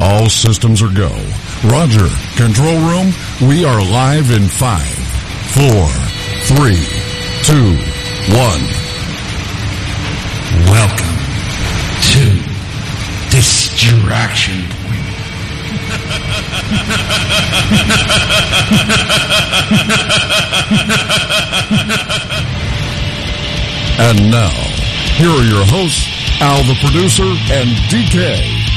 All systems are go. Roger, control room, we are live in five, four, three, two, one. Welcome to Distraction Point. and now, here are your hosts, Al the producer and DK.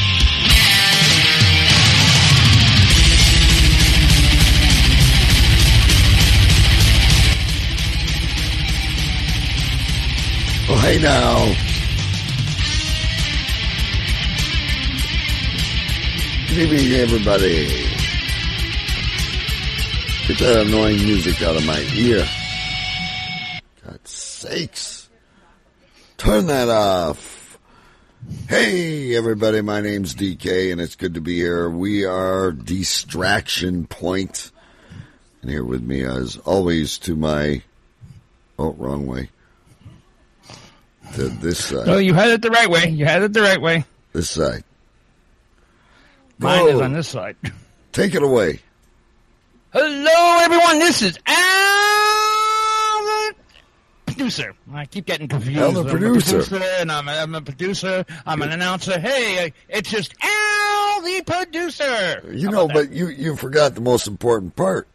Hey now. Good evening, everybody. Get that annoying music out of my ear. God sakes. Turn that off. Hey, everybody. My name's DK, and it's good to be here. We are Distraction Point. And here with me, as always, to my. Oh, wrong way. To this side. No, you had it the right way. You had it the right way. This side. Mine Go. is on this side. Take it away. Hello, everyone. This is Al, the producer. I keep getting confused. Al the I'm a producer. and I'm a, I'm a producer. I'm an announcer. Hey, it's just Al, the producer. You know, but you, you forgot the most important part.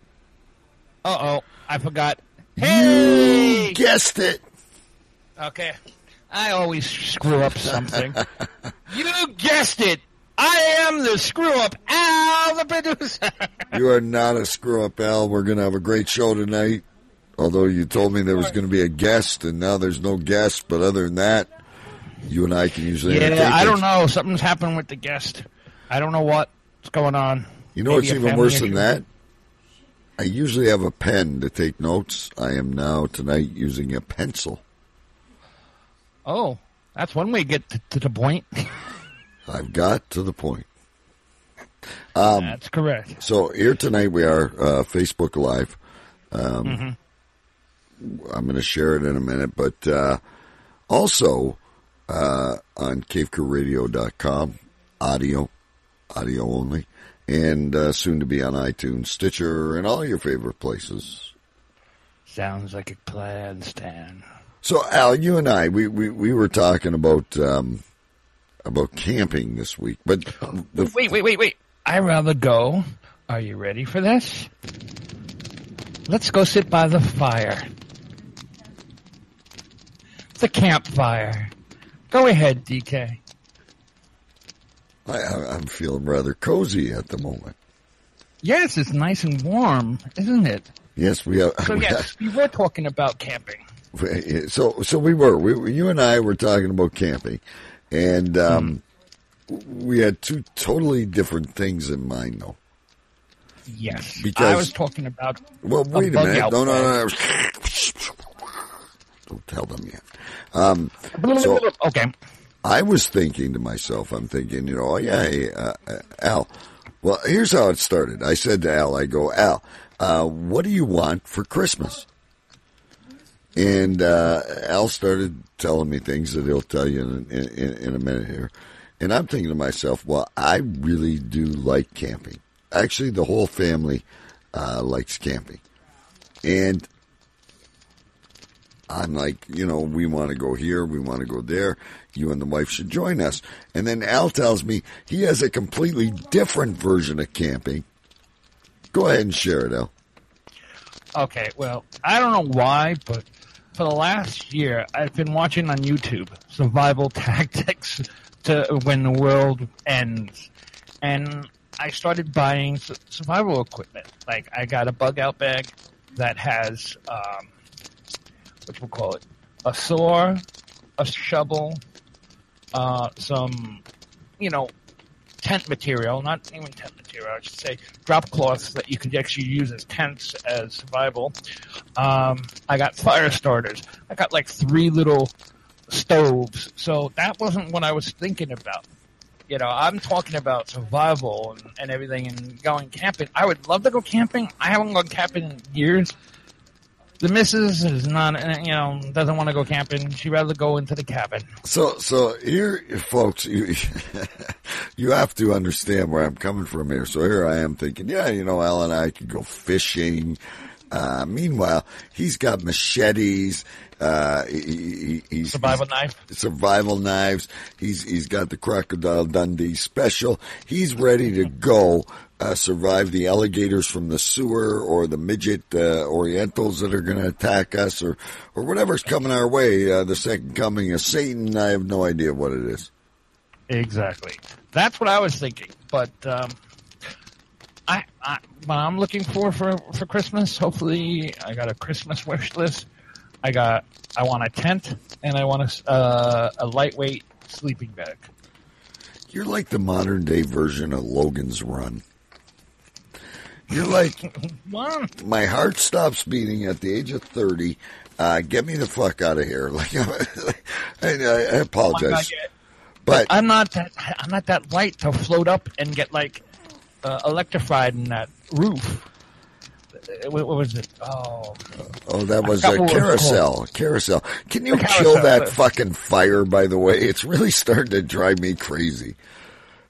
Uh oh, I forgot. Hey, You guessed it. okay. I always screw up something. you guessed it. I am the screw up Al, the producer. You are not a screw up, Al. We're going to have a great show tonight. Although you told me there was going to be a guest, and now there's no guest. But other than that, you and I can usually Yeah, I don't know. Something's happened with the guest. I don't know what's going on. You know Maybe what's even worse than that? I usually have a pen to take notes. I am now tonight using a pencil. Oh, that's one way to get to, to the point. I've got to the point. Um, that's correct. So here tonight we are uh, Facebook Live. Um, Mm-hmm. I'm going to share it in a minute, but uh, also uh, on CaveCrewRadio.com, audio, audio only, and uh, soon to be on iTunes, Stitcher, and all your favorite places. Sounds like a plan, Stan. So Al, you and I, we, we, we were talking about um, about camping this week, but the, Wait, wait, wait, wait. I rather go. Are you ready for this? Let's go sit by the fire. The campfire. Go ahead, DK. I, I'm feeling rather cozy at the moment. Yes, it's nice and warm, isn't it? Yes, we are. So yes, we were talking about camping. So, so we were. We, you and I were talking about camping, and um, we had two totally different things in mind, though. Yes, Because- I was talking about. Well, wait a, minute. No, no, no. Don't tell them yet. Um, so okay. I was thinking to myself, I'm thinking, you know, oh, yeah, hey, uh, uh, Al. Well, here's how it started. I said to Al, I go, Al, uh, what do you want for Christmas? And uh, Al started telling me things that he'll tell you in, in, in a minute here. And I'm thinking to myself, well, I really do like camping. Actually, the whole family uh, likes camping. And I'm like, you know, we want to go here, we want to go there. You and the wife should join us. And then Al tells me he has a completely different version of camping. Go ahead and share it, Al. Okay, well, I don't know why, but for the last year, I've been watching on YouTube survival tactics to when the world ends, and I started buying survival equipment. Like I got a bug out bag that has um, what we'll call it, a saw, a shovel, uh, some, you know, tent material, not even tent material, I should say, drop cloths that you could actually use as tents as survival. Um, I got fire starters. I got like three little stoves. So that wasn't what I was thinking about. You know, I'm talking about survival and, and everything and going camping. I would love to go camping. I haven't gone camping in years. The missus is not, uh, you know, doesn't want to go camping. She'd rather go into the cabin. So, so here, folks, you you have to understand where I'm coming from here. So here I am thinking, yeah, you know, Al and I could go fishing. Uh, meanwhile, he's got machetes. Uh, he, he, he's Survival knife. survival knives. He's he's got the crocodile Dundee special. He's ready to go. Uh, survive the alligators from the sewer or the midget uh, Orientals that are going to attack us or or whatever's coming our way. Uh, the second coming of Satan. I have no idea what it is. Exactly. That's what I was thinking. But um, I, I, what I'm looking for for for Christmas. Hopefully, I got a Christmas wish list. I got. I want a tent and I want a uh, a lightweight sleeping bag. You're like the modern day version of Logan's Run. You're like my heart stops beating at the age of thirty. Uh, get me the fuck out of here! Like, I, I, I apologize, yeah. but I'm not that. I'm not that light to float up and get like uh, electrified in that roof. Uh, What, what was it? Oh, Oh, that was a it carousel. Carousel. Can you The kill that fucking fire? By the way, it's really starting to drive me crazy.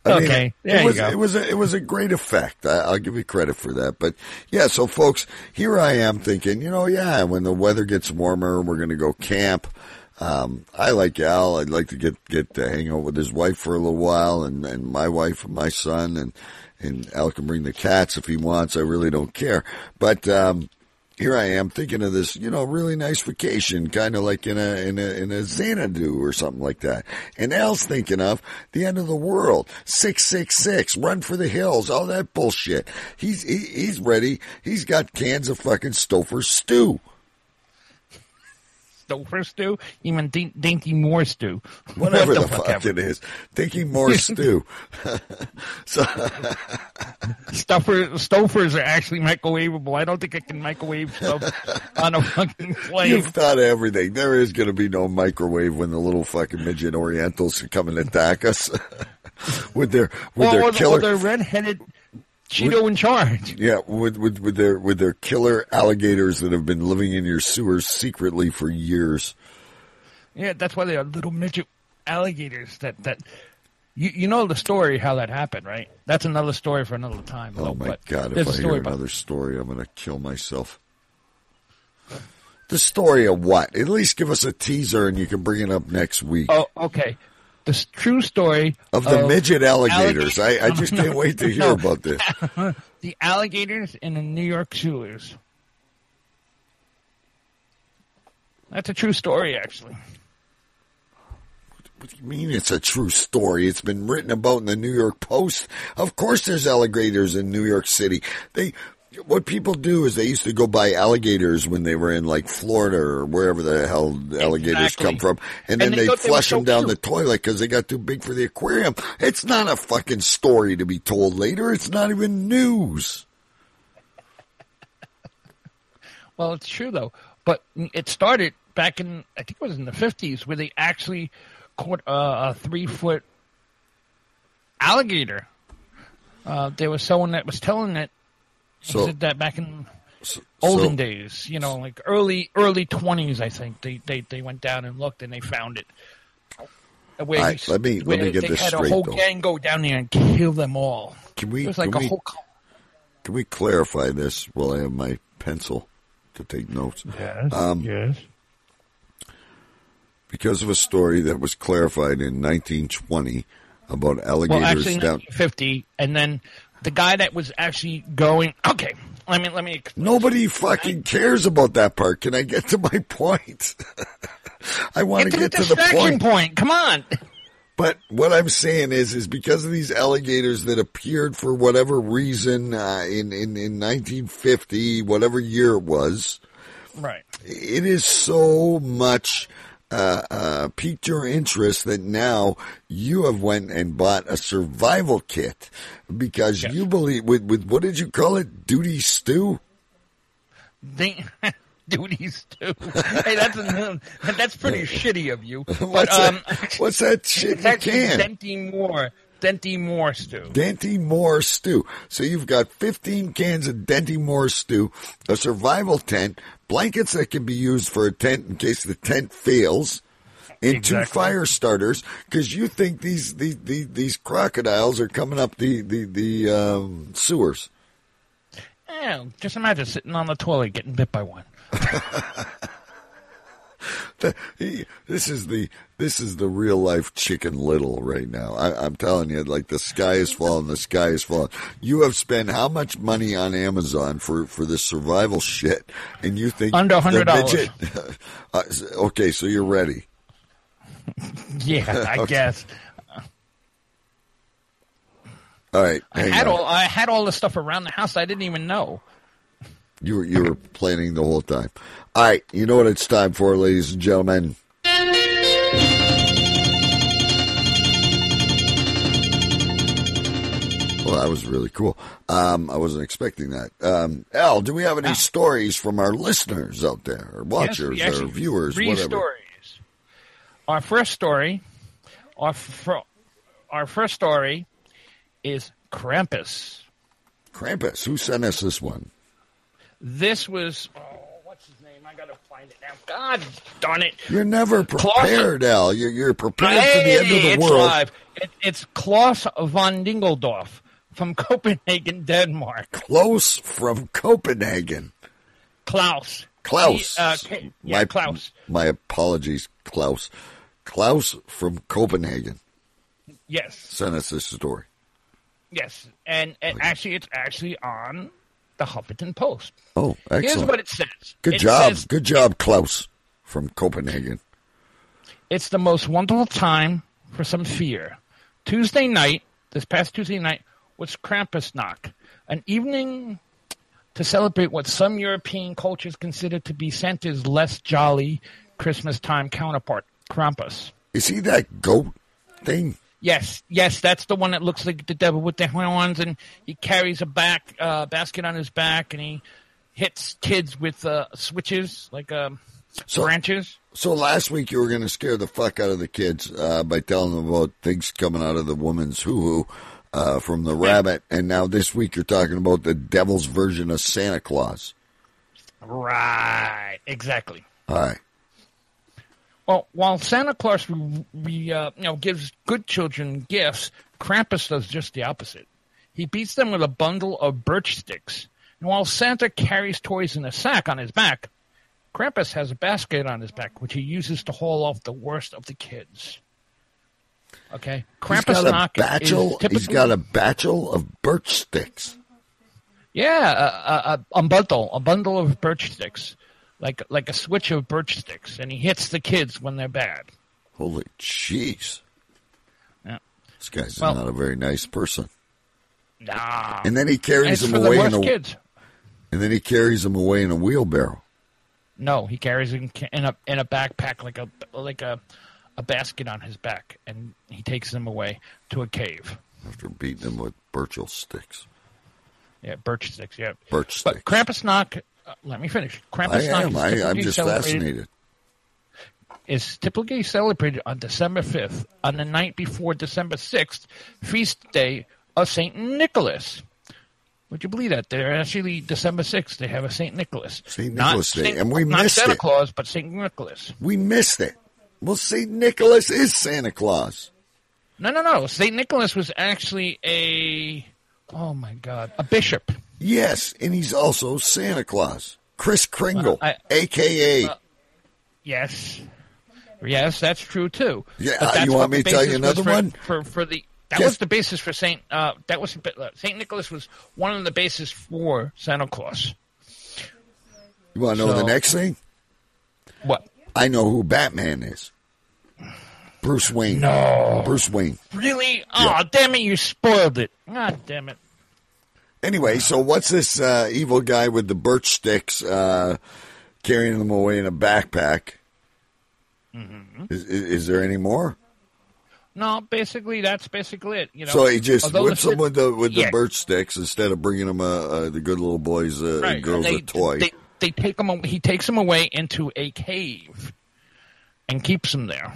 I mean, Okay, it there you was go. it was a, it was a great effect. I, I'll give you credit for that. But yeah, so folks, here I am thinking, you know, yeah, when the weather gets warmer, we're going to go camp. Um, I like Al. I'd like to get get to hang out with his wife for a little while, and and my wife and my son, and and Al can bring the cats if he wants. I really don't care. But um, here I am thinking of this, you know, really nice vacation, kind of like in a in a in a Xanadu or something like that. And Al's thinking of the end of the world, six six six, run for the hills, all that bullshit. He's he, he's ready. He's got cans of fucking Stouffer stew. Stouffer stew? even Dinty Moore stew? Whatever What the, fuck ever. it is, thinking more stew. so Stuffer, Stouffer's are actually microwavable. I don't think I can microwave stuff on a fucking flame. you've thought everything. There is going to be no microwave when the little fucking midget Orientals come and attack us with their with Well, their or, killer or the red-headed Cheeto in charge. Yeah, with, with with their with their killer alligators that have been living in your sewers secretly for years. Yeah, that's why they are little midget alligators. That that you you know the story how that happened, right? That's another story for another time. Oh though, my but god! If I hear about- another story, I'm gonna kill myself. The story of what? At least give us a teaser, and you can bring it up next week. Oh, okay. The true story of the midget alligators. alligator- I, I just can't wait to hear No. about this. the alligators in the New York sewers. That's a true story, actually. What do you mean it's a true story? It's been written about in the New York Post. Of course there's alligators in New York City. They what people do is they used to go buy alligators when they were in like Florida or wherever the hell alligators Exactly. come from, and And then they they they flush so them down the toilet because they got too big for the aquarium. It's not a fucking story to be told later. It's not even news. Well, it's true though. But it started back in I think it was in the fifties where they actually caught uh, a three foot alligator. Uh, there was someone that was telling it. He So- said that back in So, olden so- days, you know, like early early twenties, I think they, they they went down and looked and they found it. Where All right, he- let me- let where me get they this had a whole though. gang go down there and kill them all. Can we- It was like can a we- whole. Can we clarify this while I have my pencil to take notes? Yes. Um, yes. because of a story that was clarified in 1920 about alligators Well, alligators actually, down. 1950, and then the guy that was actually going. Okay, let me let me. Nobody fucking cares about that part. Can I get to my point? I want to get to the point. point. Come on. But what I'm saying is, is because of these alligators that appeared for whatever reason uh, in, in in 1950, whatever year it was, Right. it is so much uh, uh, piqued your interest that now you have went and bought a survival kit because you believe with with what did you call it? Duty stew. They, duties too. hey, that's that's pretty shitty of you. But, What's um, that? What's that shit you can? Dinty Moore. Dinty Moore stew. Dinty Moore stew. So you've got 15 cans of Denti Moore stew, a survival tent, blankets that can be used for a tent in case the tent fails, and two fire starters because you think these, these these these crocodiles are coming up the the the um, sewers. Yeah, just imagine sitting on the toilet getting bit by one. This is the this is the real life Chicken Little right now. I, I'm telling you, like the sky is falling, the sky is falling. You have spent how much money on Amazon for for this survival shit, and you think Under $100. midget- uh, okay, so you're ready. Yeah, I guess. All right, I had on. all I had all the stuff around the house I didn't even know. You were you were planning the whole time. All right, you know what it's time for, ladies and gentlemen. Well, that was really cool. Um, I wasn't expecting that. Um, Al, do we have any stories from our listeners out there, or watchers, Yes, or viewers, three whatever? stories. Our first story, our fir- our first story, is Krampus. Krampus, who sent us this one? This was oh, what's his name? I gotta find it now. God darn it! You're never Klaus- prepared, Al. You're, you're prepared Hey, for the end of the it's world. live. It, it's Klaus von Dingeldorf from Copenhagen, Denmark. Close from Copenhagen. Klaus. Klaus. He, uh, ca- yeah, my, Klaus. My apologies, Klaus. Klaus from Copenhagen Yes, sent us this story. yes, and, and actually, it's actually on the Huffington Post. Oh, excellent. Here's what it says. Good It job. says, Good job, Klaus from Copenhagen. It's the most wonderful time for some fear. Tuesday night, this past Tuesday night, was Krampusnacht, an evening to celebrate what some European cultures consider to be Santa's less jolly Christmas time counterpart, Krampus. Is he that goat thing? Yes, yes, that's the one that looks like the devil with the horns, and he carries a back uh, basket on his back, and he hits kids with uh, switches like um, So- branches. So last week you were going to scare the fuck out of the kids uh, by telling them about things coming out of the woman's hoo-hoo uh, from the rabbit, and now this week you're talking about the devil's version of Santa Claus. Right, exactly. All right. Well, while Santa Claus we, we, uh, you know gives good children gifts, Krampus does just the opposite. He beats them with a bundle of birch sticks. And while Santa carries toys in a sack on his back, Krampus has a basket on his back, which he uses to haul off the worst of the kids. Okay, He's got a batchel. is typically He's got a batchel of birch sticks. yeah, a, a, a bundle, a bundle of birch sticks, like like a switch of birch sticks, and he hits the kids when they're bad. Holy jeez. Yeah. This guy's Well- not a very nice person. Nah, And then he carries them for the away in a kids. and then he carries them away in a wheelbarrow. No, he carries them in in a in a backpack like a like a a basket on his back, and he takes them away to a cave. After beating them with birchel sticks. Yeah, birch sticks. Yeah, Birch but sticks. Krampusnacht. Uh, let me finish. I am. is I, I'm just fascinated. Is typically celebrated on December fifth, on the night before December sixth, feast day of Saint Nicholas. Would you believe that? They're actually December sixth. They have a Saint Nicholas. Saint Not Nicholas Day, Saint- and we not missed Santa it. Claus, but Saint Nicholas. We missed it. Well, St. Nicholas is Santa Claus. No, no, no. Saint Nicholas was actually a oh my god, a bishop. Yes, and he's also Santa Claus. Kris Kringle, Well, I- a.k.a. Yes, yes, that's true too. Yeah, you want me to tell you another for, one? for for the that Guess- was the basis for Saint uh, that was uh, Saint Nicholas was one of the bases for Santa Claus. you want to know the next thing? What? I know who Batman is. Bruce Wayne. No. Bruce Wayne. Really? Oh, damn it! You spoiled it. God damn it! Anyway, so what's this uh, evil guy with the birch sticks uh, carrying them away in a backpack? Mm-hmm. Is, is, is there any more? No, basically that's basically it. You know, so he just although whips them with the with the birch sticks instead of bringing them uh, uh, the good little boys uh, Right, and girls they, a toy. They, they take him. He takes him away into a cave and keeps him there.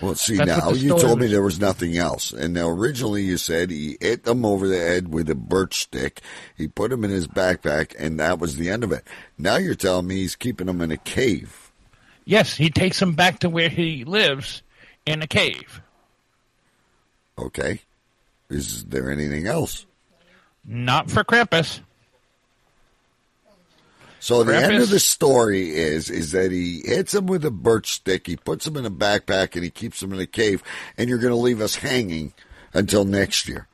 Well, see That's now you told me there was nothing else, and now originally you said he hit them over the head with a birch stick. He put them in his backpack, and that was the end of it. Now you're telling me he's keeping them in a cave. Yes, he takes him back to where he lives in a cave. Okay, is there anything else? Not for Krampus. So the end of the story is is that he hits him with a birch stick, he puts him in a backpack, and he keeps him in a cave. And you're going to leave us hanging until next year.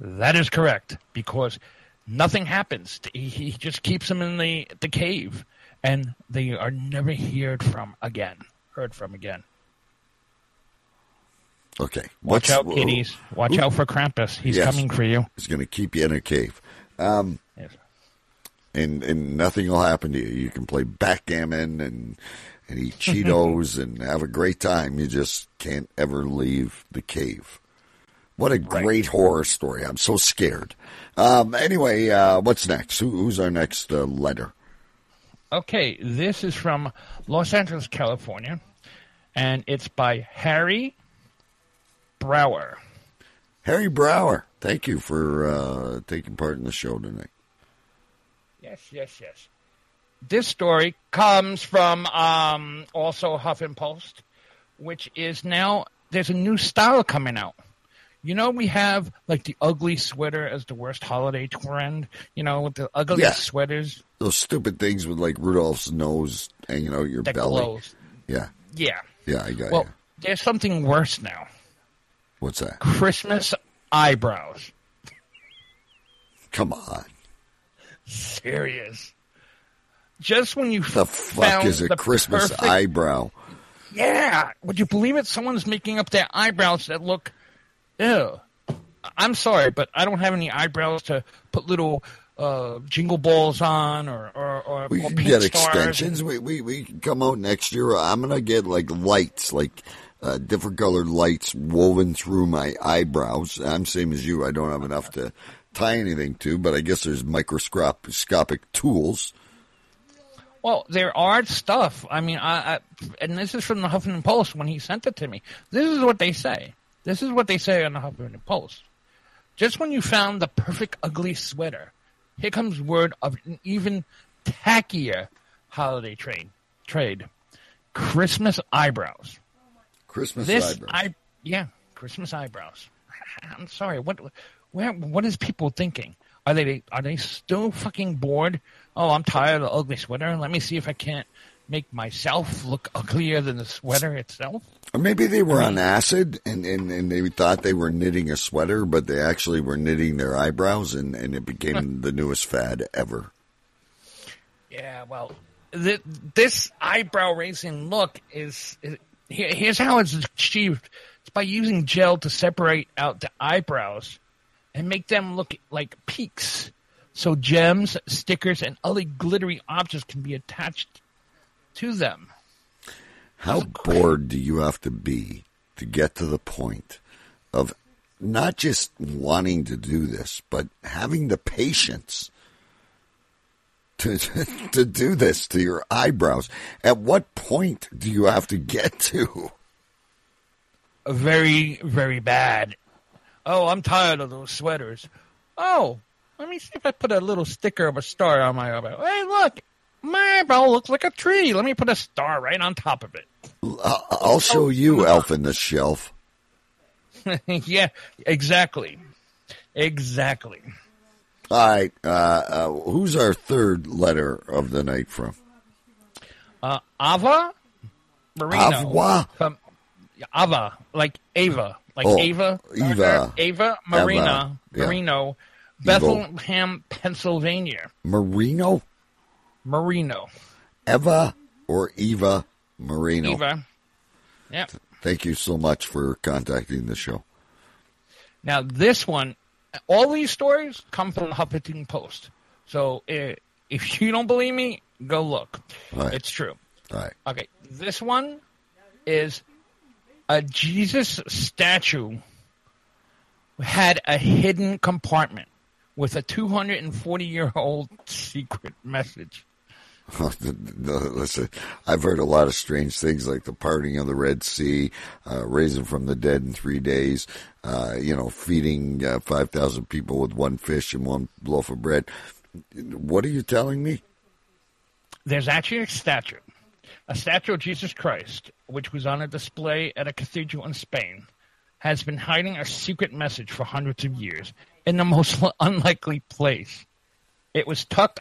That is correct because nothing happens. He, he just keeps him in the the cave, and they are never heard from again. Heard from again. Okay, Watch What's- out, kiddies. Watch out for Krampus. He's Yes. coming for you. He's going to keep you in a cave. Um. And and nothing will happen to you. You can play backgammon and and eat Cheetos and have a great time. You just can't ever leave the cave. What a great horror story! I'm so scared. Um, anyway, uh, what's next? Who, who's our next uh, letter? Okay, this is from Los Angeles, California, and it's by Harry Brower. Harry Brower. Thank you for uh, taking part in the show tonight. Yes, yes, yes. This story comes from um, also Huffington Post, which is now there's a new style coming out. You know, we have like the ugly sweater as the worst holiday trend. You know, with the ugly Yeah. sweaters Those stupid things with like Rudolph's nose hanging out your that belly. glows. Yeah, Yeah. yeah, I got Well, you. there's something worse now. What's that? Christmas eyebrows. Come on. Serious. Just when you The fuck is a the Christmas perfect- eyebrow? Yeah. Would you believe it? Someone's making up their eyebrows that look. Ew. I'm sorry, but I don't have any eyebrows to put little uh, jingle balls on or or, or, We or can get extensions. We, we we can come out next year. I'm gonna get like lights, like uh, different colored lights woven through my eyebrows. I'm same as you. I don't have enough to tie anything to, but I guess there's microscopic tools. Well, there are stuff. I mean, I, I and this is from the Huffington Post when he sent it to me. This is what they say. This is what they say on the Huffington Post. Just when you found the perfect ugly sweater, here comes word of an even tackier holiday trade. Trade, Christmas eyebrows. Christmas This eyebrows. I yeah, Christmas eyebrows. I'm sorry. What where what is people thinking? Are they are they still fucking bored? Oh, I'm tired of the ugly sweater. Let me see if I can't make myself look uglier than the sweater itself. Or maybe they were on acid and, and, and they thought they were knitting a sweater, but they actually were knitting their eyebrows, and, and it became the newest fad ever. Yeah, well, th- this eyebrow raising look is, is here, here's how it's achieved. It's by using gel to separate out the eyebrows and make them look like peaks. So gems, stickers, and other glittery objects can be attached to them. How bored do you have to be to get to the point of not just wanting to do this, but having the patience to to do this to your eyebrows? At what point do you have to get to? Very, very bad. Oh, I'm tired of those sweaters. Oh, let me see if I put a little sticker of a star on my eyebrow. Hey, look, my eyebrow looks like a tree. Let me put a star right on top of it. I'll show you Elf in the Shelf. yeah, exactly. Exactly. All right, uh, uh, who's our third letter of the night from? Uh, Ava Marino. Ava? From, Ava, like Ava. Like Oh, Ava. Eva. Er, Ava Marina. Marino. Bethlehem, Pennsylvania. Marino, Marino. Eva, or Eva Marino? Eva. Yeah. Thank you so much for contacting the show. Now, this one, all these stories come from the Huffington Post. So if you don't believe me, go look. Right. It's true. All right. Okay, this one is a Jesus statue had a hidden compartment with a 240 year old secret message. listen, I've heard a lot of strange things like the parting of the Red Sea, uh, raising from the dead in three days, uh, you know, feeding uh, 5,000 people with one fish and one loaf of bread. What are you telling me? There's actually a statue, a statue of Jesus Christ, which was on a display at a cathedral in Spain, has been hiding a secret message for hundreds of years in the most unlikely place. It was tucked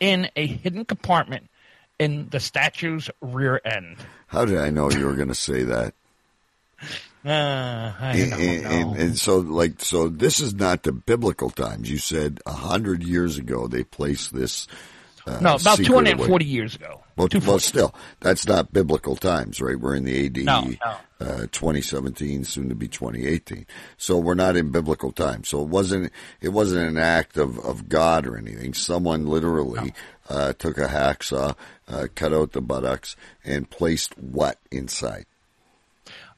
in a hidden compartment in the statue's rear end. How did I know you were going to say that? Uh, I and, don't and, know. and, and so, like, so this is not the biblical times. You said a hundred years ago they placed this. Uh, no, about 240 away. years ago. Well, well, still, that's not biblical times, right? We're in the AD No, no. Uh, 2017, soon to be 2018. So we're not in biblical times. So it wasn't it wasn't an act of, of God or anything. Someone literally uh, took a hacksaw, uh, cut out the buttocks, and placed what inside?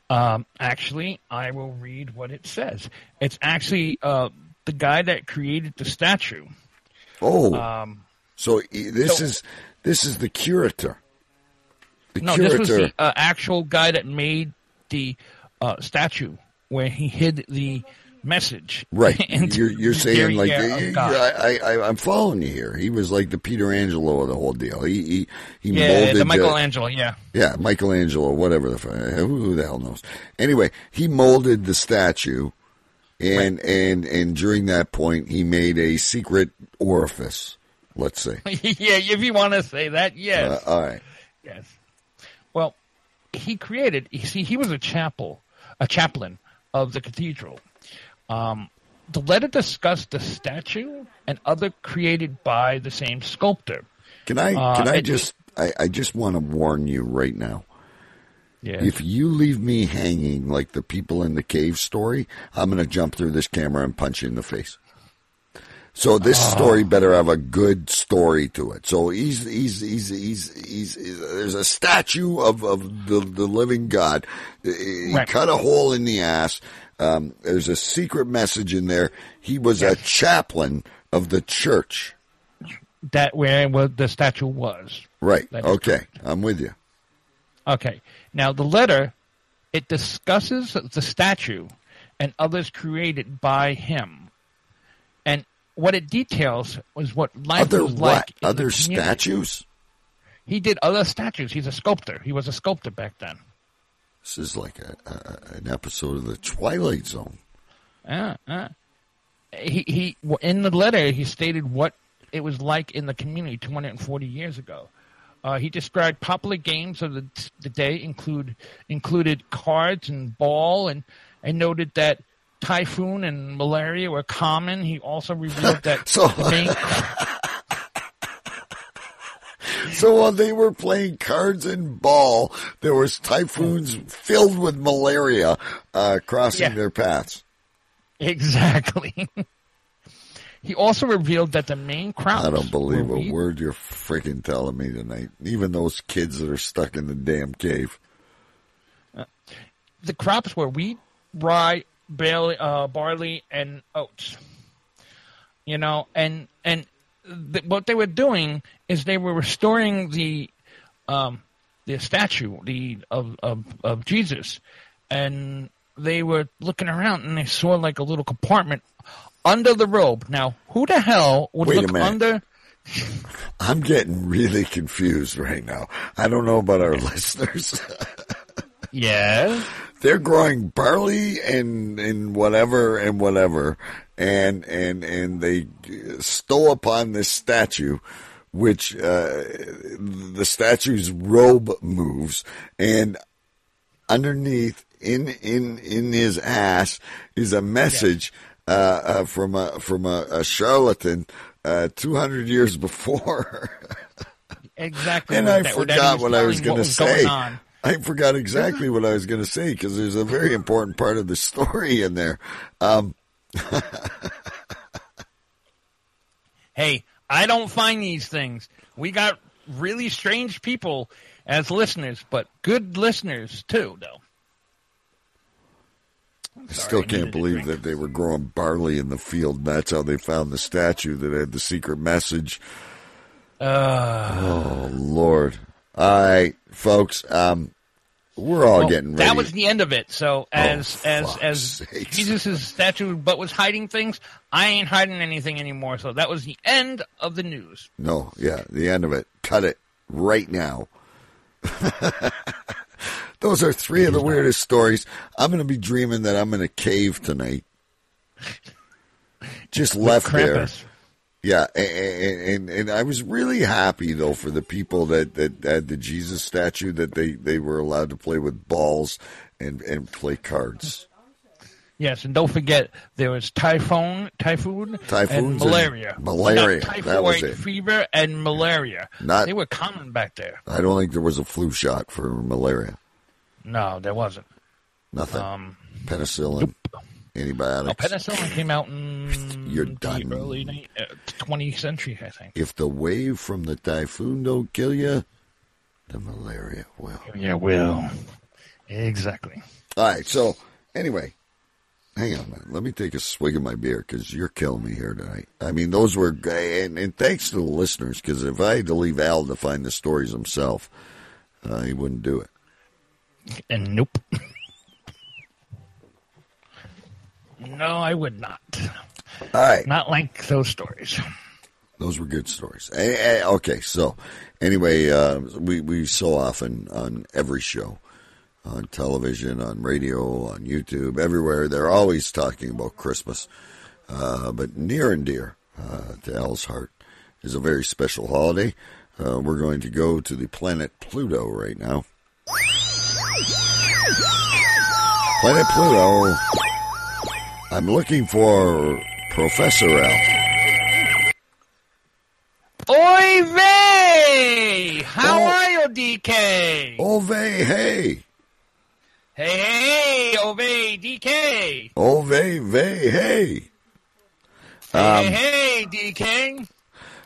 Um, actually, I will read what it says. It's actually uh, the guy that created the statue. Oh, Um, so this so- is this is the curator. The no, curator. this was the uh, actual guy that made the uh, statue where he hid the message. Right, you're, you're saying like you-. I, I, I'm following you here. He was like the Peter Angelo of the whole deal. He he, he yeah, molded the uh, Michelangelo. Yeah, Yeah, Michelangelo, whatever the fuck, who, who the hell knows? Anyway, he molded the statue, and and and during that point, he made a secret orifice. Let's say. yeah. If you want to say that, yes. Uh, all right. Yes. Well, he created. You see, he was a chapel, a chaplain of the cathedral. Um, the letter discussed the statue and other created by the same sculptor. Can I Uh, can I just I, I just want to warn you right now. Yes. If you leave me hanging like the people in the cave story, I'm going to jump through this camera and punch you in the face. So this story better have a good story to it. So he's he's he's he's, he's, he's there's a statue of of the the living God. He Right. cut a hole in the ass. Um, there's a secret message in there. He was a chaplain of the church. that where the statue was. Right. That Okay. I'm with you. Okay. Now the letter it discusses the statue and others created by him, what it details was what life Other was what? like. Other statues? He did other statues. He's a sculptor. He was a sculptor back then. This is like a, a, an episode of the Twilight Zone. Uh, uh. He he in the letter he stated what it was like in the community 240 years ago. Uh, he described popular games of the, the day include included cards and ball, and and noted that typhoon and malaria were common. He also revealed that So- main So while they were playing cards and ball, there was typhoons filled with malaria uh, crossing Yeah. their paths. exactly. he also revealed that the main crops. I don't believe a wheat, word you're freaking telling me tonight. Even those kids that are stuck in the damn cave. the crops were wheat, rye, barley, uh, barley, and oats. You know, and and th- what they were doing is they were restoring the um, the statue the of, of of Jesus, and they were looking around and they saw like a little compartment under the robe. Now, who the hell would Wait look under? I'm getting really confused right now. I don't know about our listeners. Yeah, They're growing barley and and whatever and whatever, and and and they stow upon this statue, which uh, the statue's robe moves, and underneath in in in his ass is a message uh, uh, from a from a, a charlatan uh, two hundred years before. exactly. and I that- or that he forgot what I was going to say. I forgot exactly what I was going to say because there's a very important part of the story in there. Um, hey, I don't find these things. We got really strange people, as listeners, but good listeners too, though. I still can't believe that they were growing barley in the field. And that's how they found the statue that had the secret message. Uh, oh Lord! All right, folks. Um, we're all well, getting ready. That was the end of it. So as Oh, as as sakes. Jesus' statue, but was hiding things. I ain't hiding anything anymore. So that was the end of the news. No, yeah, the end of it. Cut it right now. Those are three of the weirdest stories. I'm going to be dreaming that I'm in a cave tonight. Just left there. Yeah, and, and and I was really happy though for the people that, that had the Jesus statue that they, they were allowed to play with balls and, and play cards. Yes, and don't forget there was typhoon, typhoon, Typhoons and and malaria. malaria, Not that was typhoid it. fever and malaria. Not- they were common back there. I don't think there was a flu shot for malaria. No, there wasn't. Nothing. Um, Penicillin, no, antibiotics. penicillin came out in You're the done. early ni- uh, 20th century, I think. If the wave from the typhoon don't kill you, the malaria will. Yeah, will exactly. All right. So anyway, hang on a minute. Let me take a swig of my beer because you're killing me here tonight. I mean, those were g- and, and thanks to the listeners because if I had to leave Al to find the stories himself, uh, he wouldn't do it. And nope. no, I would not. All right. Not like those stories. Those were good stories. Okay, so anyway, uh, we we so often on every show, on television, on radio, on YouTube, everywhere, they're always talking about Christmas. Uh, but near and dear uh, to Al's heart is a very special holiday. Uh, we're going to go to the planet Pluto right now. Planet Pluto. I'm looking for Professor Al. Oy vey! How Oh. are you, DK? Ove, hey. Hey, hey, Ove, DK. Ove, vey, hey. hey, hey, DK.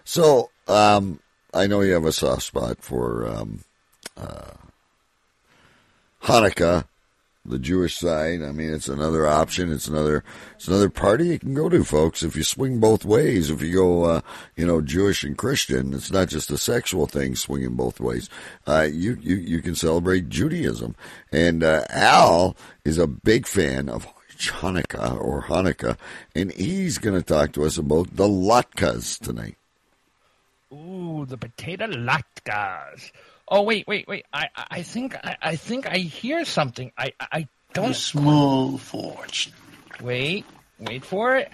So, um, I know you have a soft spot for um, uh, Hanukkah, the Jewish side. I mean, it's another option. It's another it's another party you can go to, folks. If you swing both ways, if you go, uh, you know, Jewish and Christian, it's not just a sexual thing swinging both ways. Uh, you you you can celebrate Judaism, and uh, Al is a big fan of. Hanukkah or Hanukkah, and he's going to talk to us about the latkes tonight. Ooh, the potato latkes. Oh, wait, wait, wait. I, I- I think, I, I think I hear something. I, I I don't. small fortune. Wait, wait for it.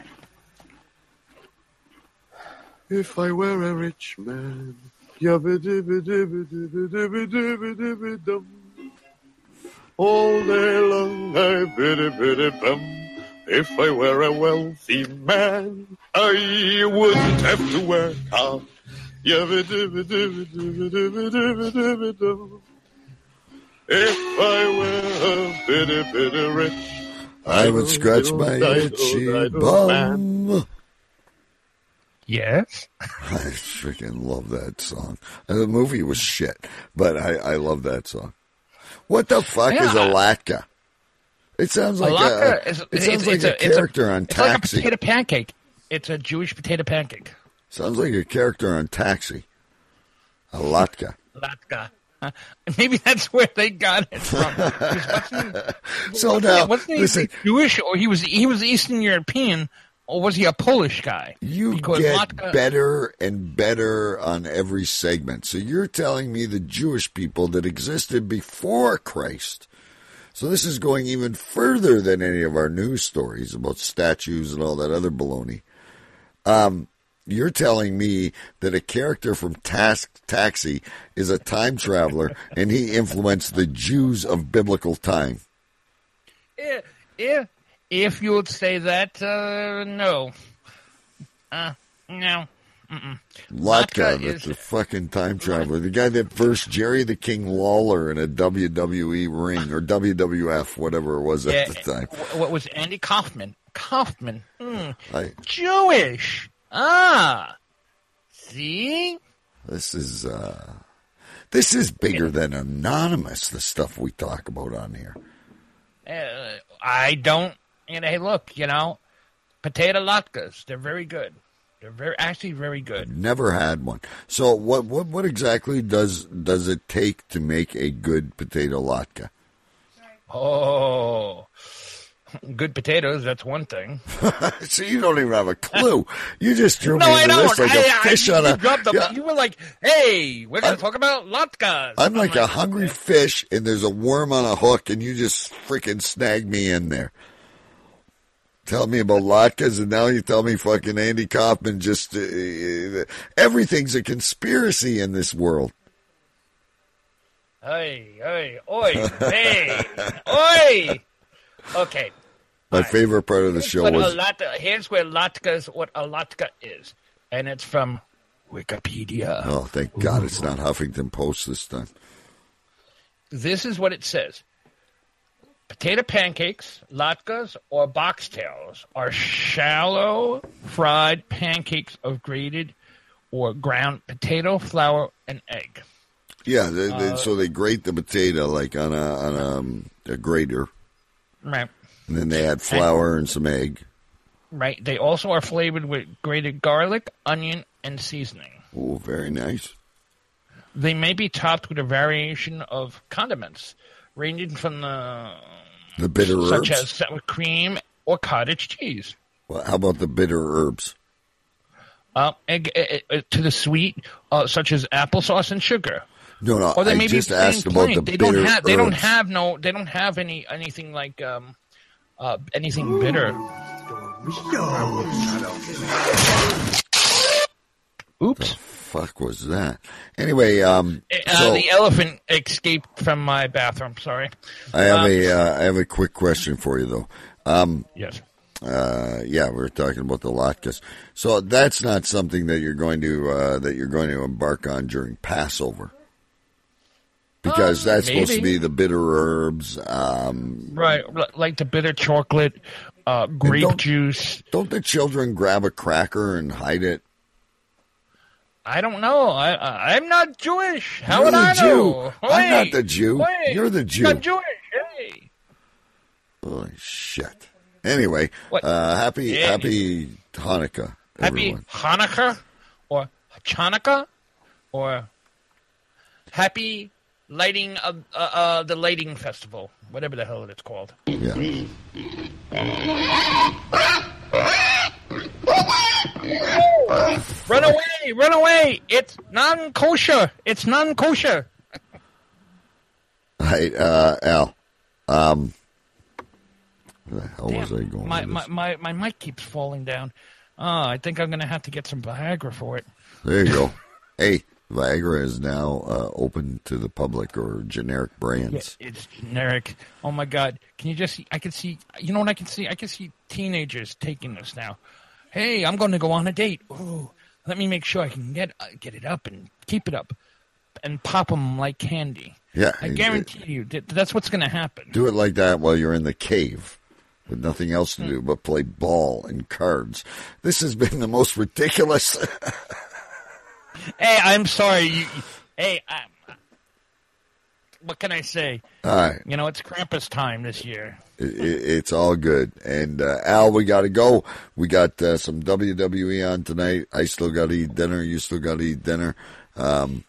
If I were a rich man, all day long I biddy biddy bum. If I were a wealthy man, I wouldn't have to work hard. If I were a bitty bitty rich, I would scratch my itchy bum. Yes. I freaking love that song. Uh, the movie was shit, but I, I love that song. What the fuck is a Yeah. latka? It sounds like Latke a, uh, is- it it's- sounds like it's a, it's character on It's like a potato pancake. It's a Jewish potato pancake. Sounds like a character on Taxi. A latka. Latka. Maybe that's where they got it from. So now, he listen, Jewish or he was he was Eastern European or was he a Polish guy? you Because get Latka- better and better on every segment. So you're telling me the Jewish people that existed before Christ. So this is going even further than any of our news stories about statues and all that other baloney. Um, you're telling me that a character from Task Taxi is a time traveler and he influenced the Jews of biblical time. Yeah, yeah. If you would say that, uh, no. Uh, no. Latka the, is- the fucking time traveler, the guy that versed Jerry the King Lawler in a WWE ring or WWF, whatever it was Yeah, at the time. What was Andy Kaufman? Kaufman. Hmm. I, Jewish. Ah. See? this is uh, This is bigger than anonymous. The stuff we talk about on here. Uh, I don't. and hey, look, you know, potato latkes. They're very good. They're very actually very good. Never had one. So what what what exactly does does it take to make a good potato latke? Oh, good potatoes. That's one thing. so you don't even have a clue. You just threw no, me I into this like I, a I- fish you on a. dropped the- Yeah, You were like, "Hey, we're going to talk about latkes." I'm like a hungry fish, and there's a worm on a hook, and you just freaking snag me in there. Tell me about latkes, and now you tell me fucking Andy Kaufman. Just uh, uh, everything's a conspiracy in this world. Hey, hey, oi, hey, oi. Okay. My favorite part of the show What was here's where latkes, what a latke is, and it's from Wikipedia. oh, thank God it's not Huffington Post this time. This is what it says. Potato pancakes, latkes, or boxties are shallow fried pancakes of grated or ground potato, flour, and egg. Yeah, they, Uh, so they grate the potato like on a on a, um, a grater, Right. And then they add flour and some egg. Right. They also are flavored with grated garlic, onion, and seasoning. Oh, very nice. They may be topped with a variation of condiments, ranging from the The bitter such herbs. as sour cream or cottage cheese. Well, how about the bitter herbs? Uh, egg, uh, uh, to the sweet, uh, such as applesauce and sugar. No, no. Or they I may just be asked plain about plain. the they bitter don't have they don't have no they don't have any anything like um uh anything bitter. Oops. Fuck was that? Anyway, um, Uh, so the elephant escaped from my bathroom. Sorry. I have um, a uh, I have a quick question for you though. Um, Yes. uh, yeah, we were talking about the latkes. So that's not something that you're going to uh, that you're going to embark on during Passover, because Uh, that's supposed to be the bitter herbs. Um, Right, like the bitter chocolate, uh, grape don't- juice. don't the children grab a cracker and hide it? I don't know. I, I'm not Jewish. How You're would I Jew. know? I'm not the Jew. You're the Jew. I'm Jewish. Hey. Holy shit. Anyway, What? uh, happy Yeah. happy Hanukkah, Happy everyone. Hanukkah or Chanukah or Happy Lighting of uh, uh, the Lighting Festival, whatever the hell it's called. Yeah. Run away! Run away! It's non kosher. It's non kosher. Hey, uh, Al. Um, where the hell was I going? My, my, my, my mic keeps falling down. Oh, I think I'm going to have to get some Viagra for it. There you go. hey, Viagra is now uh, open to the public or generic Yeah, brands. it's generic. Oh my god! Can you just see? I can see. You know what I can see? I can see teenagers taking this now. Hey, I'm going to go on a date. Ooh, let me make sure I can get uh, get it up and keep it up, and pop them like candy. Yeah, I it- guarantee you that that's what's going to happen. Do it like that while you're in the cave with nothing else to do but play ball and cards. This has been the most ridiculous. Hey, I'm sorry. You, hey, I, what can I say? All right. You know, it's Krampus time this year. It, it, it's all good. And uh, Al, we got to go. We got uh, some WWE on tonight. I still got to eat dinner. You still got to eat dinner. Um,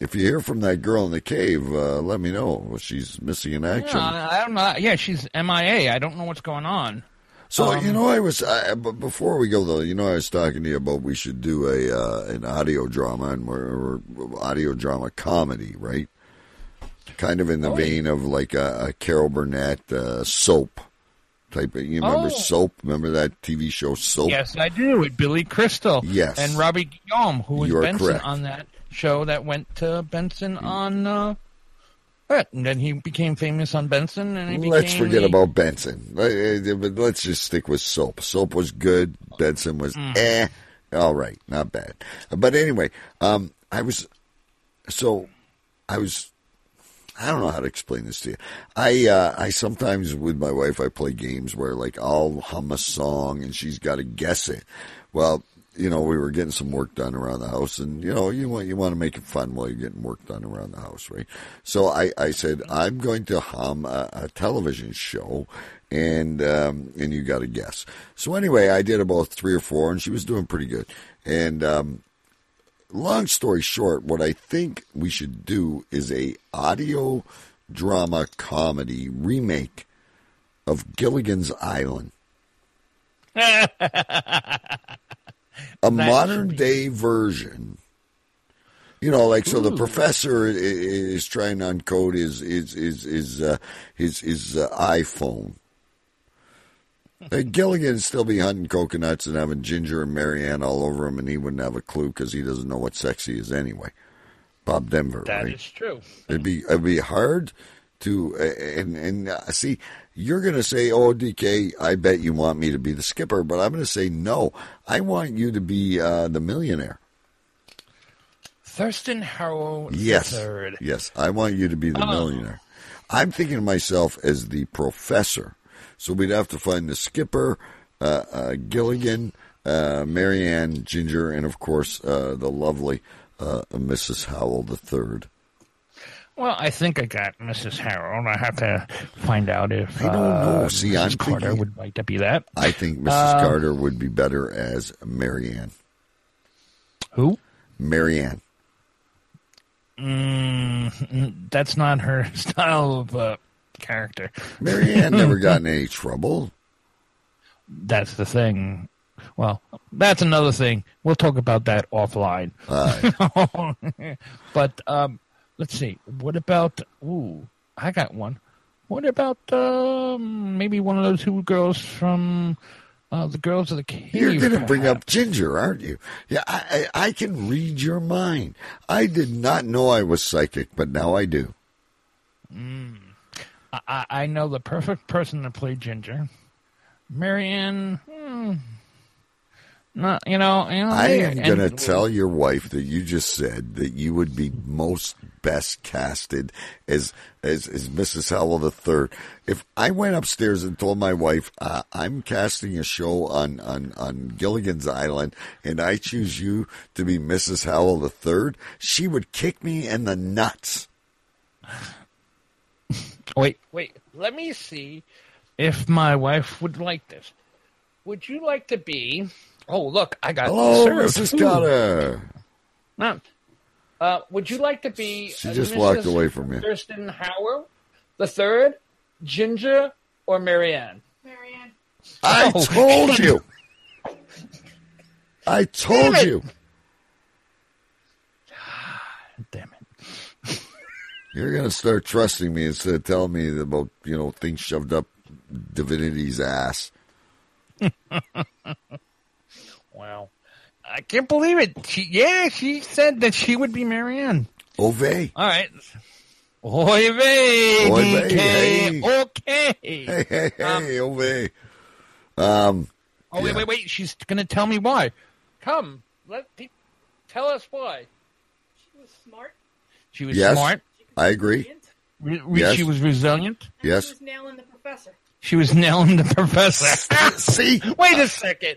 if you hear from that girl in the cave, uh, let me know. She's missing in action. Yeah, I don't. Yeah, she's MIA. I don't know what's going on. So Um, you know, I was. I, but before we go though, you know, I was talking to you about we should do a uh, an audio drama and we're audio drama comedy, right? Kind of in the Oh. vein of like a, a Carol Burnett uh, soap type. Of, you remember Oh. Soap? Remember that TV show Soap? Yes, I do. With Billy Crystal. Yes. And Robbie Guillaume, who was Benson correct. on that show that went to Benson on. Uh, it. and then he became famous on Benson, and he Let's forget the- about Benson. Uh, uh, But let's just stick with Soap. Soap was good. Benson was Mm. eh. All right, not bad. But anyway, um, I was so I was. I don't know how to explain this to you. I uh, I sometimes with my wife I play games where like I'll hum a song and she's got to guess it. Well, you know, we were getting some work done around the house, and you know, you want you want to make it fun while you're getting work done around the house, right? So I, I said I'm going to hum a, a television show, and um, and you got to guess. So anyway, I did about three or four, and she was doing pretty good. And um, long story short, what I think we should do is a audio drama comedy remake of Gilligan's Island. a modern day version. You know, like so, the professor i- i- is trying to uncode his his his his uh, his, his uh, iPhone. Uh, Gilligan would still be hunting coconuts and having Ginger and Mary Ann all over him, and he wouldn't have a clue because he doesn't know what sexy is anyway. Bob Denver, That right? is true. It'd be it'd be hard to and and uh, see. You're going to say, "Oh, DK, I bet you want me to be the skipper," but I'm going to say, "No, I want you to be uh, the millionaire." Thurston Howell Yes, third. yes, I want you to be the Oh. millionaire. I'm thinking of myself as the professor, so we'd have to find the skipper, uh, uh, Gilligan, uh, Mary Ann, Ginger, and of course uh, the lovely uh, Mrs. Howell the third. Well, I think I got Mrs. Howell. I have to find out if I don't know. uh, See, Mrs. I'm Carter thinking- would like to be that. I think Mrs. Uh, Carter would be better as Mary Ann. Who? Mary Ann. Mm, that's not her style of uh, character. Mary Ann never got in any trouble. That's the thing. Well, that's another thing. We'll talk about that offline. but um, let's see. What about? Ooh, I got one. What about um, maybe one of those two girls from uh, the Girls of the Cave? You're going to bring up Ginger, aren't you? Yeah, I, I, I can read your mind. I did not know I was psychic, but now I do. I- I, I know the perfect person to play Ginger. Mary Ann, hmm, you know. You know I am going to tell your wife that you just said that you would be most best casted as as, as Mrs. Howell the Third. If I went upstairs and told my wife uh, I'm casting a show on, on on Gilligan's Island and I choose you to be Mrs. Howell the Third, she would kick me in the nuts. Wait, wait. Let me see if my wife would like this. Would you like to be? Oh, look, I got Hello, served Mrs. food. Carter. No. Uh, would you like to be? She uh, just Mrs. walked away from you. Thurston Howard, the third, Ginger, or Mary Ann? Marianne. I Oh. told you. I told Damn you. Damn it! You're going to start trusting me instead of telling me about, you know, things shoved up divinity's ass. Wow, I can't believe it. She, yeah, she said that she would be Mary Ann. Ove. All right. Oy vey, Oy vey, DK. hey. Okay. Hey, hey, hey, Ove. Um, Oh wait, Yeah. wait, wait! She's gonna tell me why. Come, let pe- tell us why. She was smart. She was yes, smart. I agree. Re- re- Yes. She was resilient. And Yes. She was nailing the professor. She was nailing the professor. See, wait a second.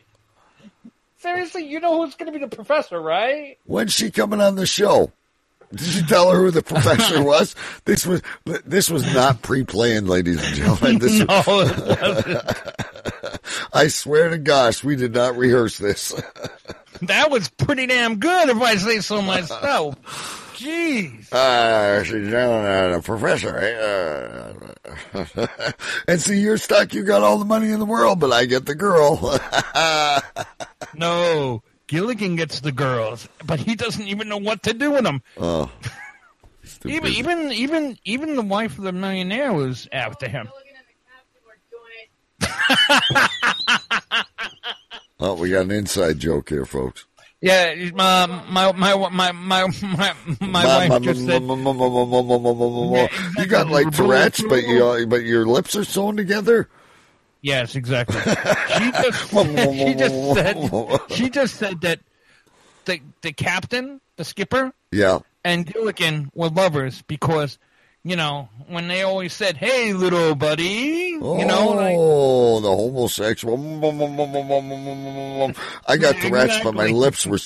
Seriously, you know who's gonna be the professor, right? when's she coming on the show? Did you tell her who the professor was? This was this was not pre-planned, ladies and gentlemen. This No, wasn't. I swear to gosh, we did not rehearse this. that was pretty damn good, if I say so myself. Jeez. Uh, she's at a professor. eh? Uh, and see, you're stuck. You got all the money in the world, but I get the girl. No, Gilligan gets the girls, but he doesn't even know what to do with them. oh, Even, even, even, even the wife of the millionaire was after him. Gilligan and the captain were doing it. oh, we got an inside joke here, folks. Yeah, my my my my my my, my wife just said. You got like Tourette's, but you but your lips are sewn together. Yes, exactly. She just she just said she just said that the the captain, the skipper, Yeah, and Gilligan were lovers because you know, when they always said, "Hey, little buddy," you know, like, Oh, the homosexual. I got Tourette's, but my lips were.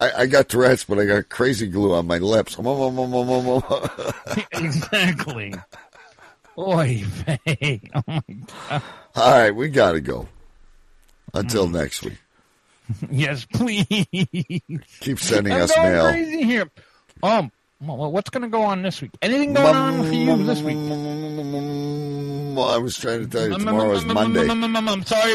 I, I got Tourette's, but I got crazy glue on my lips. exactly. Oy vey. Oh my god. All right, we got to go. Until Mm. next week. Yes, please. Keep sending I'm us going mail. crazy here. Um, well, what's going to go on this week? Anything going on for you this week? Well, I was trying to tell you tomorrow is Monday. I'm sorry.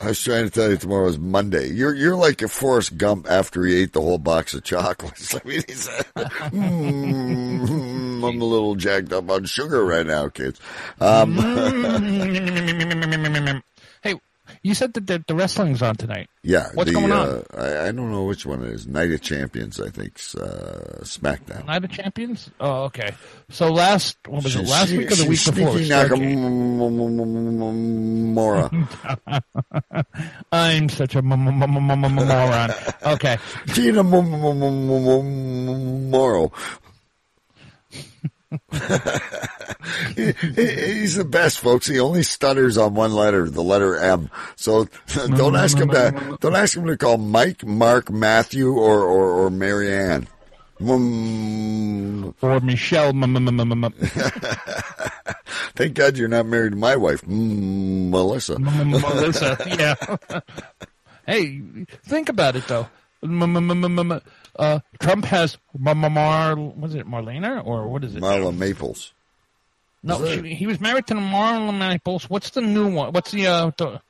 I was trying to tell you tomorrow is Monday. You're you're like a Forrest Gump after he ate the whole box of chocolates. I mean, he's, mm, I'm a little jacked up on sugar right now, kids. Um, hey, you said that the, the wrestling's on tonight. yeah, What's the, going on? Uh, I, I don't know which one it is. Night of Champions, I think. Uh, SmackDown. Night of Champions? Oh, okay. So last, what was it, last She- week or the week before? Nakamura. I'm such a moron. Okay. Tina Morrow. He- he- He's the best, folks. He only stutters on one letter, the letter M. So don't mm-hmm, ask him to mm-hmm, mm-hmm. don't ask him to call Mike, Mark, Matthew, or or, or Mary Ann. Mm. Or Michelle. m- m- m- m- m- Thank God you're not married to my wife, mm, Melissa. Mm, mm, Melissa. Yeah. hey, think about it though. Mm, Uh, Trump has M- M- Mar. Was it Marlena or what is it? Marla Maples. No, she, he was married to Marla Maples. What's the new one? What's the uh the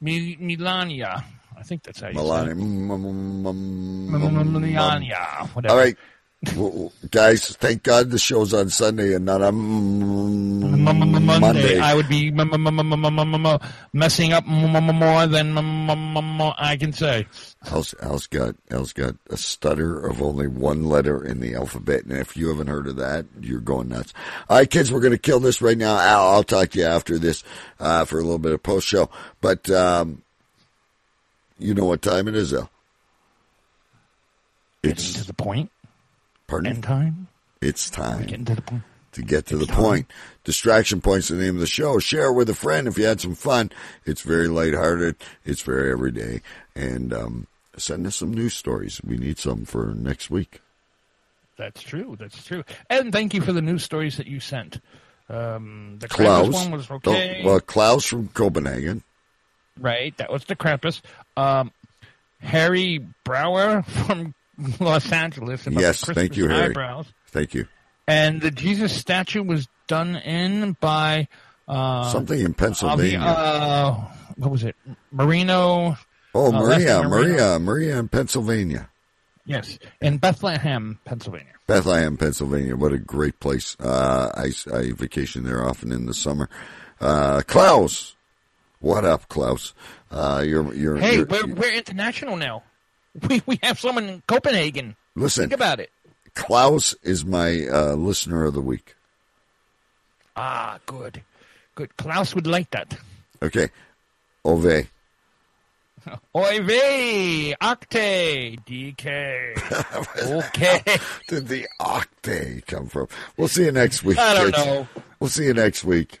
Mi- Melania? I think that's how you Melania. say it. Mm, mm, mm, M- mm, M- Melania. Whatever. All right. Well, guys, thank God the show's on Sunday and not on M- m- m- Monday. Monday, I would be messing up m- m- more than I can say. Al's, Al's got Al's got a stutter of only one letter in the alphabet, and if you haven't heard of that, you're going nuts. All right, kids, we're going to kill this right now. Al, I'll talk to you after this uh, for a little bit of post show, but um, you know what time it is, Al? Getting to It's the point. Pardon. Time. It's time. Getting to the point. to get to the point. Distraction Point's the name of the show. Share it with a friend if you had some fun. It's very lighthearted. It's very everyday. And um, send us some news stories. We need some for next week. That's true. That's true. And thank you for the news stories that you sent. Um, the Krampus Klaus. one was Oh, okay. well, Klaus from Copenhagen. Right, that was the Krampus. Um, Harry Brower from Los Angeles. about Yes, the thank you, Harry. Eyebrows. Thank you. And the Jesus statue was done in by uh, Something in Pennsylvania. uh, what was it? Marino. oh, uh, Maria, Marino. Maria, Maria in Pennsylvania. Yes, in Bethlehem, Pennsylvania. Bethlehem, Pennsylvania. What a great place. Uh, I, I vacation there often in the summer. Uh, Klaus. What up, Klaus? Uh, you're, you're, Hey, you're- we're we're international now. We we have someone in Copenhagen. listen, Think about it. Klaus is my uh, listener of the week. Ah, good, good. Klaus would like that. Okay. Ove. Oy vey, octave, DK. okay. Did the octave come from? We'll see you next week. I don't kids. know. We'll see you next week.